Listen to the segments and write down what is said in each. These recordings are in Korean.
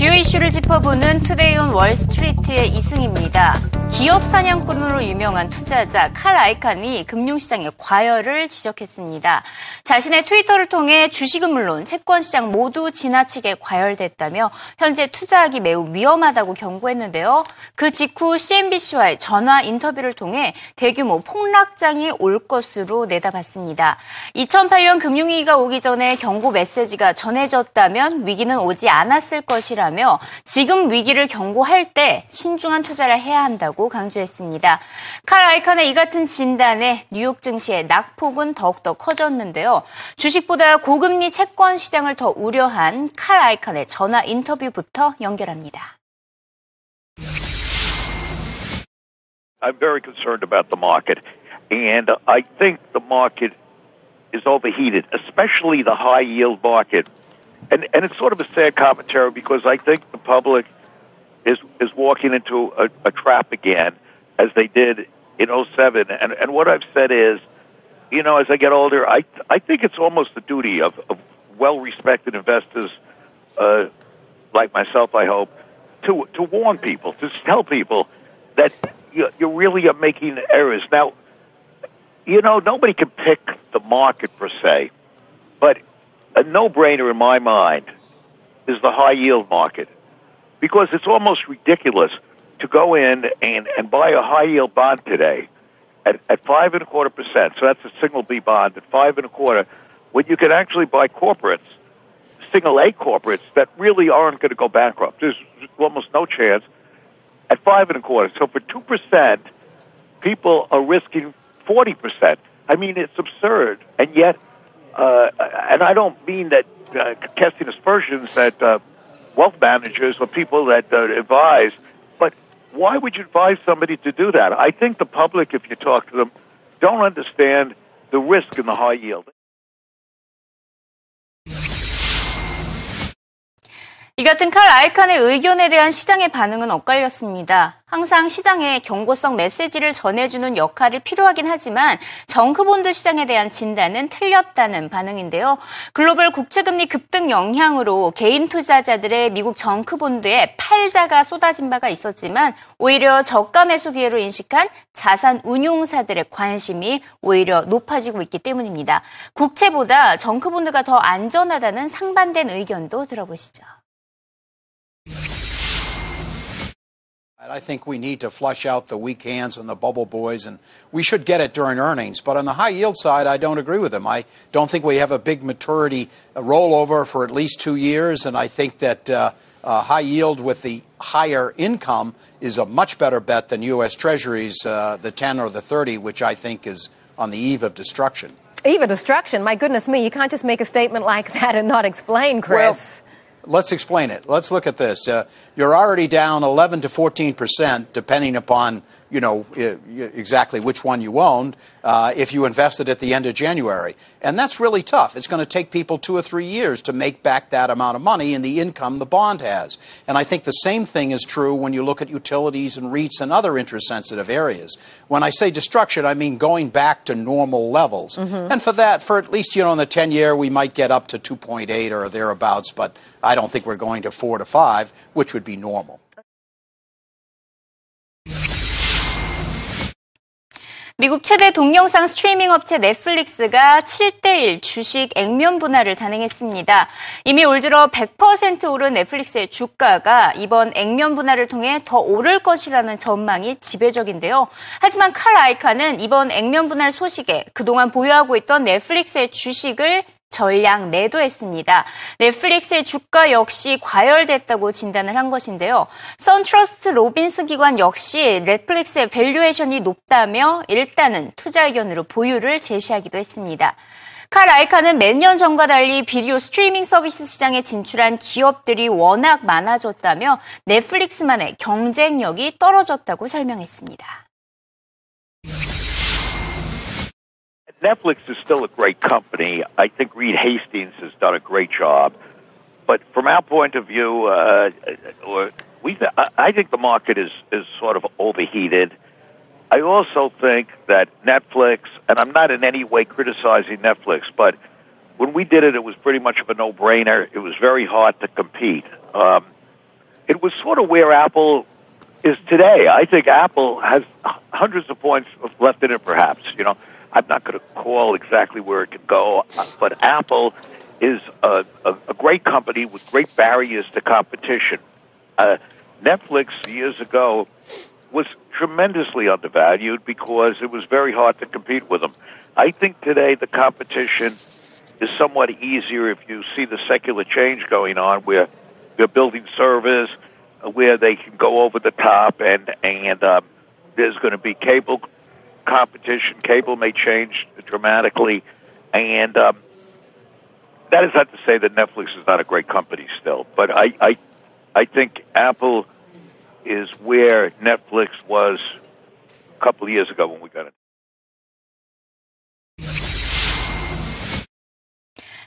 주요 이슈를 짚어보는 Today on Wall Street의 이승입니다. 기업 사냥꾼으로 유명한 투자자 칼 아이칸이 금융시장의 과열을 지적했습니다. 자신의 트위터를 통해 주식은 물론 채권 시장 모두 지나치게 과열됐다며 현재 투자하기 매우 위험하다고 경고했는데요. 그 직후 CNBC와의 전화 인터뷰를 통해 대규모 폭락장이 올 것으로 내다봤습니다. 2008년 금융위기가 오기 전에 경고 메시지가 전해졌다면 위기는 오지 않았을 것이라 며 지금 위기를 경고할 때 신중한 투자를 해야 한다고 강조했습니다. 칼 아이칸의 이 같은 진단에 뉴욕 증시의 낙폭은 더욱더 커졌는데요. 주식보다 고금리 채권 시장을 더 우려한 칼 아이칸의 전화 인터뷰부터 연결합니다. I'm very concerned about the market, and I think the market is overheated, especially the high yield market. And and it's sort of a sad commentary because I think the public is is walking into a, a trap again, as they did in 07. And and what I've said is, you know, as I get older, I I think it's almost the duty of, of well respected investors, uh, like myself, I hope, to to warn people, to tell people that you, you really are making errors. Now, you know, nobody can pick the market per se, but a no-brainer in my mind is the high yield market because it's almost ridiculous to go in and, and buy a high yield bond today at, at five and a quarter percent. So that's a single B bond at five and a quarter, when you can actually buy corporates, single A corporates that really aren't going to go bankrupt. There's almost no chance at five and a quarter. So for two percent, people are risking forty percent. I mean, it's absurd, and yet, uh, and I don't mean that uh, casting aspersions that uh, wealth managers or people that uh, advise. But why would you advise somebody to do that? I think the public, if you talk to them, don't understand the risk in the high yield. 이 같은 칼 아이칸의 의견에 대한 시장의 반응은 엇갈렸습니다. 항상 시장에 경고성 메시지를 전해주는 역할이 필요하긴 하지만 정크본드 시장에 대한 진단은 틀렸다는 반응인데요. 글로벌 국채금리 급등 영향으로 개인 투자자들의 미국 정크본드에 팔자가 쏟아진 바가 있었지만 오히려 저가 매수 기회로 인식한 자산 운용사들의 관심이 오히려 높아지고 있기 때문입니다. 국채보다 정크본드가 더 안전하다는 상반된 의견도 들어보시죠. I think we need to flush out the weak hands and the bubble boys, and we should get it during earnings. But on the high yield side, I don't agree with him. I don't think we have a big maturity rollover for at least two years, and I think that uh, uh, high yield with the higher income is a much better bet than U.S. Treasuries, uh, the 10 or the 30, which I think is on the eve of destruction. Eve of destruction? My goodness me, you can't just make a statement like that and not explain, Chris. Well, Let's explain it. Let's look at this. Uh, you're already down 11 to 14 percent, depending upon you know exactly which one you owned. Uh, if you invested at the end of January, and that's really tough. It's going to take people two or three years to make back that amount of money in the income the bond has. And I think the same thing is true when you look at utilities and REITs and other interest-sensitive areas. When I say destruction, I mean going back to normal levels. Mm-hmm. And for that, for at least you know in the 10 year, we might get up to 2.8 or thereabouts, but I don't think we're going to four to five, which would be normal. 미국 최대 동영상 스트리밍 업체 넷플릭스가 7대1 주식 액면 분할을 단행했습니다. 이미 올 들어 100% 오른 넷플릭스의 주가가 이번 액면 분할을 통해 더 오를 것이라는 전망이 지배적인데요. 하지만 칼 아이카는 이번 액면 분할 소식에 그동안 보유하고 있던 넷플릭스의 주식을 전량 매도했습니다. 넷플릭스의 주가 역시 과열됐다고 진단을 한 것인데요. 선트러스트 로빈슨 기관 역시 넷플릭스의 valuation이 높다며 일단은 투자 의견으로 보유를 제시하기도 했습니다. 칼 아이칸은 몇년 전과 달리 비디오 스트리밍 서비스 시장에 진출한 기업들이 워낙 많아졌다며 넷플릭스만의 경쟁력이 떨어졌다고 설명했습니다. Netflix is still a great company. I think Reed Hastings has done a great job. But from our point of view, uh, we I think the market is, is sort of overheated. I also think that Netflix, and I'm not in any way criticizing Netflix, but when we did it, it was pretty much of a no-brainer. It was very hard to compete. Um, it was sort of where Apple is today. I think Apple has hundreds of points left in it, perhaps. You know, I'm not going to call exactly where it could go, but Apple is a, a, a great company with great barriers to competition. Uh, Netflix years ago was tremendously undervalued because it was very hard to compete with them. I think today the competition is somewhat easier if you see the secular change going on where they're building servers where they can go over the top and and um, there's going to be cable competition. Cable may change dramatically, and um, that is not to say that Netflix is not a great company still, but I I I think Apple is where Netflix was a couple of years ago when we got it.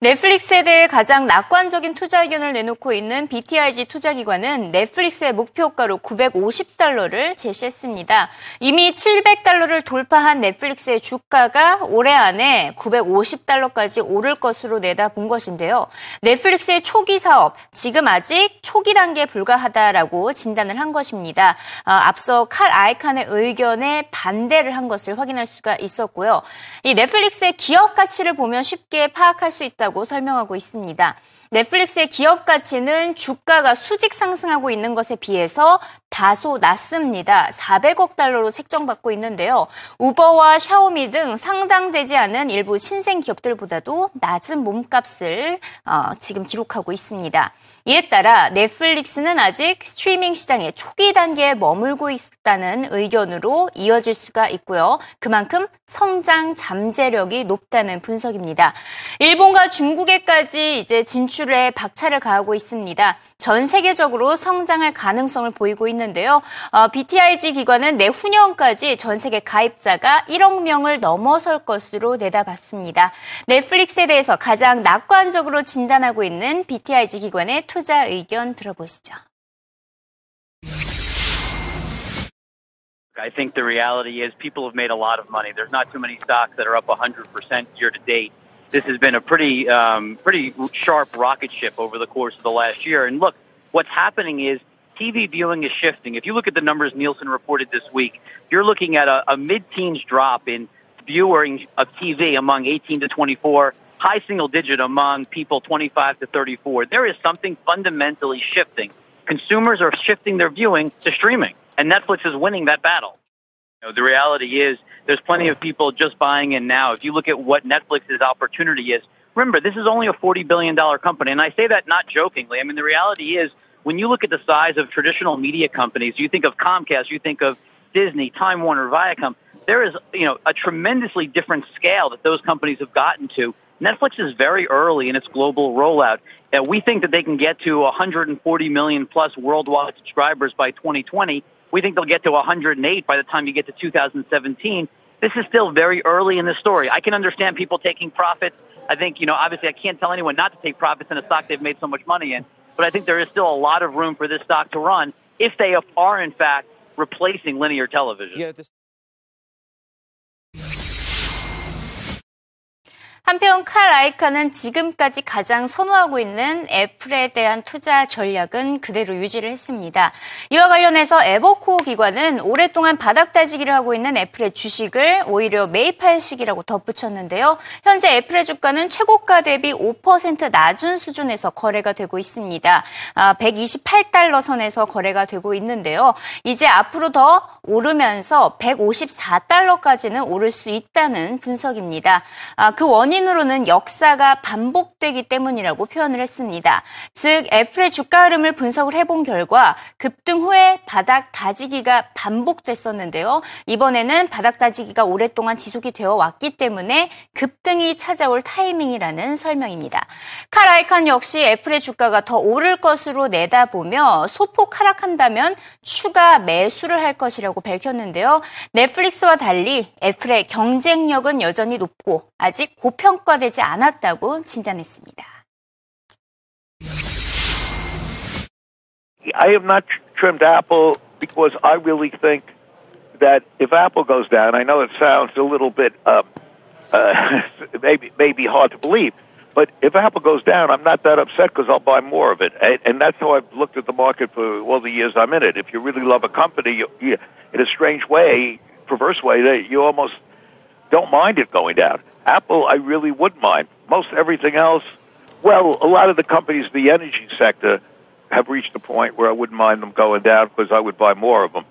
넷플릭스에 대해 가장 낙관적인 투자 의견을 내놓고 있는 BTIG 투자기관은 넷플릭스의 목표가로 950달러를 제시했습니다. 이미 700달러를 돌파한 넷플릭스의 주가가 올해 안에 950달러까지 오를 것으로 내다본 것인데요. 넷플릭스의 초기 사업, 지금 아직 초기 단계에 불과하다라고 진단을 한 것입니다. 어, 앞서 칼 아이칸의 의견에 반대를 한 것을 확인할 수가 있었고요. 이 넷플릭스의 기업 가치를 보면 쉽게 파악할 수 있다. 있다고 설명하고 있습니다. 넷플릭스의 기업 가치는 주가가 수직 상승하고 있는 것에 비해서 다소 낮습니다. 400억 달러로 책정받고 있는데요. 우버와 샤오미 등 상장되지 않은 일부 신생 기업들보다도 낮은 몸값을 어, 지금 기록하고 있습니다. 이에 따라 넷플릭스는 아직 스트리밍 시장의 초기 단계에 머물고 있다는 의견으로 이어질 수가 있고요. 그만큼 성장 잠재력이 높다는 분석입니다. 일본과 중국에까지 이제 진출에 박차를 가하고 있습니다. 전 세계적으로 성장할 가능성을 보이고 있는데요. 어, BTIG 기관은 내후년까지 전 세계 가입자가 1억 명을 넘어설 것으로 내다봤습니다. 넷플릭스에 대해서 가장 낙관적으로 진단하고 있는 BTIG 기관의 투자 의견 들어보시죠. I think the reality is people have made a lot of money. There's not too many stocks that are up 100% year to date. This has been a pretty, um, pretty sharp rocket ship over the course of the last year. And look, what's happening is TV viewing is shifting. If you look at the numbers Nielsen reported this week, you're looking at a, a mid-teens drop in viewing of TV among 18 to 24 high single digit among people 25 to 34. There is something fundamentally shifting. Consumers are shifting their viewing to streaming, and Netflix is winning that battle. You know, the reality is there's plenty of people just buying in now. If you look at what Netflix's opportunity is, remember, this is only a $40 billion company, and I say that not jokingly. I mean, the reality is when you look at the size of traditional media companies, you think of Comcast, you think of Disney, Time Warner, Viacom, there is, you know, a tremendously different scale that those companies have gotten to Netflix is very early in its global rollout. And we think that they can get to 140 million plus worldwide subscribers by 2020. We think they'll get to 108 by the time you get to 2017. This is still very early in the story. I can understand people taking profits. I think, you know, obviously I can't tell anyone not to take profits in a stock they've made so much money in, but I think there is still a lot of room for this stock to run if they are in fact replacing linear television. Yeah, 한편 칼 라이카는 지금까지 가장 선호하고 있는 애플에 대한 투자 전략은 그대로 유지를 했습니다. 이와 관련해서 에버코어 기관은 오랫동안 바닥 다지기를 하고 있는 애플의 주식을 오히려 매입할 시기라고 덧붙였는데요. 현재 애플의 주가는 최고가 대비 5% 낮은 수준에서 거래가 되고 있습니다. 128달러 아, 선에서 거래가 되고 있는데요. 이제 앞으로 더 오르면서 154달러까지는 오를 수 있다는 분석입니다. 아, 그 원인 원인으로는 역사가 반복되기 때문이라고 표현을 했습니다. 즉 애플의 주가 흐름을 분석을 해본 결과 급등 후에 바닥 다지기가 반복됐었는데요. 이번에는 바닥 다지기가 오랫동안 지속이 되어 왔기 때문에 급등이 찾아올 타이밍이라는 설명입니다. 칼 아이칸 역시 애플의 주가가 더 오를 것으로 내다보며 소폭 하락한다면 추가 매수를 할 것이라고 밝혔는데요. 넷플릭스와 달리 애플의 경쟁력은 여전히 높고 아직 고평 평가되지 않았다고 진단했습니다. I have not trimmed Apple because I really think that if Apple goes down, I know it sounds a little bit uh, uh, maybe maybe hard to believe, But if Apple goes down, I'm not that upset because I'll buy more of it. And, and that's how I've looked at the market for all the years I'm in it. If you really love a company, you, you, in a strange way, perverse way, that you almost don't mind it going down. Apple, I really would mind. Most everything else, well, a lot of the companies, the energy sector, have reached a point where I wouldn't mind them going down because I would buy more of them.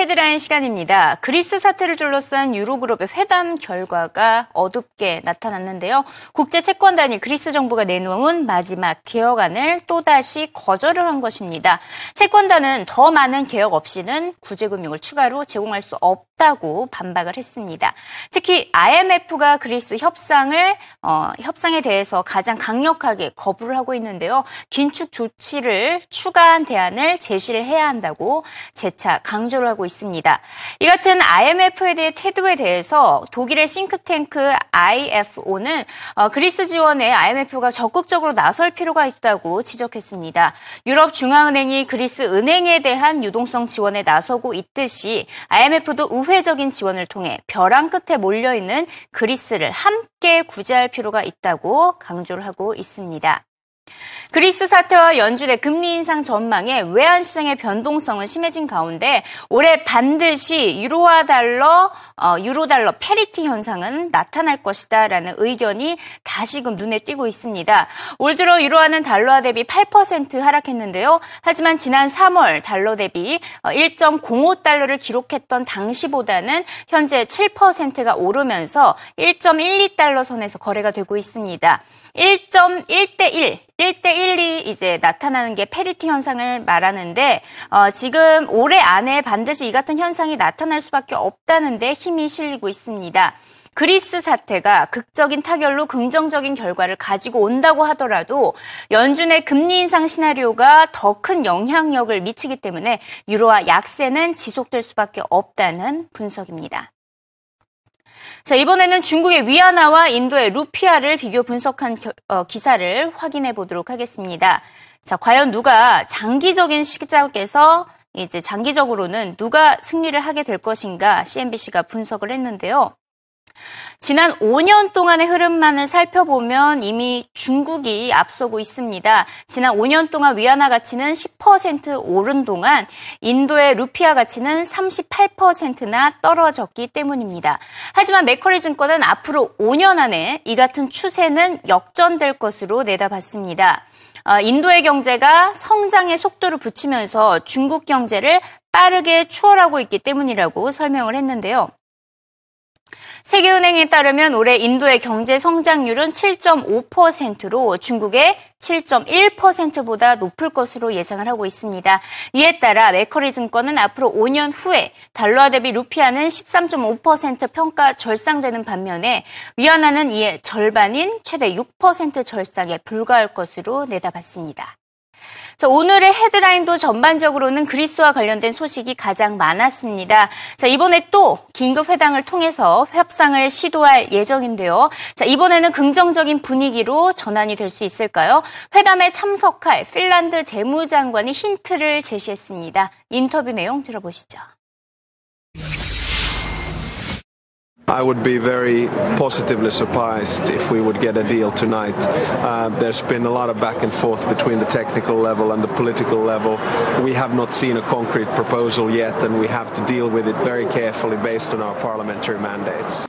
헤드라인 시간입니다. 그리스 사태를 둘러싼 유로그룹의 회담 결과가 어둡게 나타났는데요. 국제 채권단이 그리스 정부가 내놓은 마지막 개혁안을 또다시 거절을 한 것입니다. 채권단은 더 많은 개혁 없이는 구제금융을 추가로 제공할 수 없 다고 반박을 했습니다. 특히 IMF가 그리스 협상을 어, 협상에 대해서 가장 강력하게 거부를 하고 있는데요. 긴축 조치를 추가한 대안을 제시를 해야 한다고 재차 강 강조를 하고 있습니다. 이 같은 IMF에 대해 태도에 대해서 독일의 싱크탱크 IFO는 어, 그리스 지원에 IMF가 적극적으로 나설 필요가 있다고 지적했습니다. 유럽 중앙은행이 그리스 은행에 대한 유동성 지원에 나서고 있듯이 IMF도 우회적인 지원을 통해 벼랑 끝에 몰려 있는 그리스를 함께 구제할 필요가 있다고 강조를 하고 있습니다. 그리스 사태와 연준의 금리 인상 전망에 외환 시장의 변동성은 심해진 가운데 올해 반드시 유로와 달러, 어, 유로 달러 parity 현상은 나타날 것이다라는 의견이 다시금 눈에 띄고 있습니다. 올 들어 유로화는 달러화 대비 8% 하락했는데요. 하지만 지난 3월 달러 대비 1.05달러를 어, 기록했던 당시보다는 현재 7%가 오르면서 1.12달러 선에서 거래가 되고 있습니다. 1.1대 1, 1대 1이 이제 나타나는 게 페리티 현상을 말하는데 어, 지금 올해 안에 반드시 이 같은 현상이 나타날 수밖에 없다는데 힘이 실리고 있습니다. 그리스 사태가 극적인 타결로 긍정적인 결과를 가지고 온다고 하더라도 연준의 금리 인상 시나리오가 더 큰 영향력을 미치기 때문에 유로화 약세는 지속될 수밖에 없다는 분석입니다. 자, 이번에는 중국의 위안화와 인도의 루피아를 비교 분석한 겨, 어, 기사를 확인해 보도록 하겠습니다. 자, 과연 누가 장기적인 시작에서 이제 장기적으로는 누가 승리를 하게 될 것인가 CNBC가 분석을 했는데요. 지난 5년 동안의 흐름만을 살펴보면 이미 중국이 앞서고 있습니다. 지난 5년 동안 위안화 가치는 10% 오른 동안 인도의 루피아 가치는 38%나 떨어졌기 때문입니다. 하지만 맥커리 증권은 앞으로 5년 안에 이 같은 추세는 역전될 것으로 내다봤습니다. 어, 인도의 경제가 성장의 속도를 붙이면서 중국 경제를 빠르게 추월하고 있기 때문이라고 설명을 했는데요. 세계은행에 따르면 올해 인도의 경제 성장률은 7.5%로 중국의 7.1%보다 높을 것으로 예상을 하고 있습니다. 이에 따라 메커리 증권은 앞으로 5년 후에 달러화 대비 루피아는 13.5% 평가 절상되는 반면에 위안화는 이에 절반인 최대 6% 절상에 불과할 것으로 내다봤습니다. 자, 오늘의 헤드라인도 전반적으로는 그리스와 관련된 소식이 가장 많았습니다. 자, 이번에 또 긴급 회담을 통해서 협상을 시도할 예정인데요. 자, 이번에는 긍정적인 분위기로 전환이 될 수 있을까요? 회담에 참석할 핀란드 재무장관이 힌트를 제시했습니다. 인터뷰 내용 들어보시죠. I would be very positively surprised if we would get a deal tonight. Uh, there's been a lot of back and forth between the technical level and the political level. We have not seen a concrete proposal yet, and we have to deal with it very carefully based on our parliamentary mandates.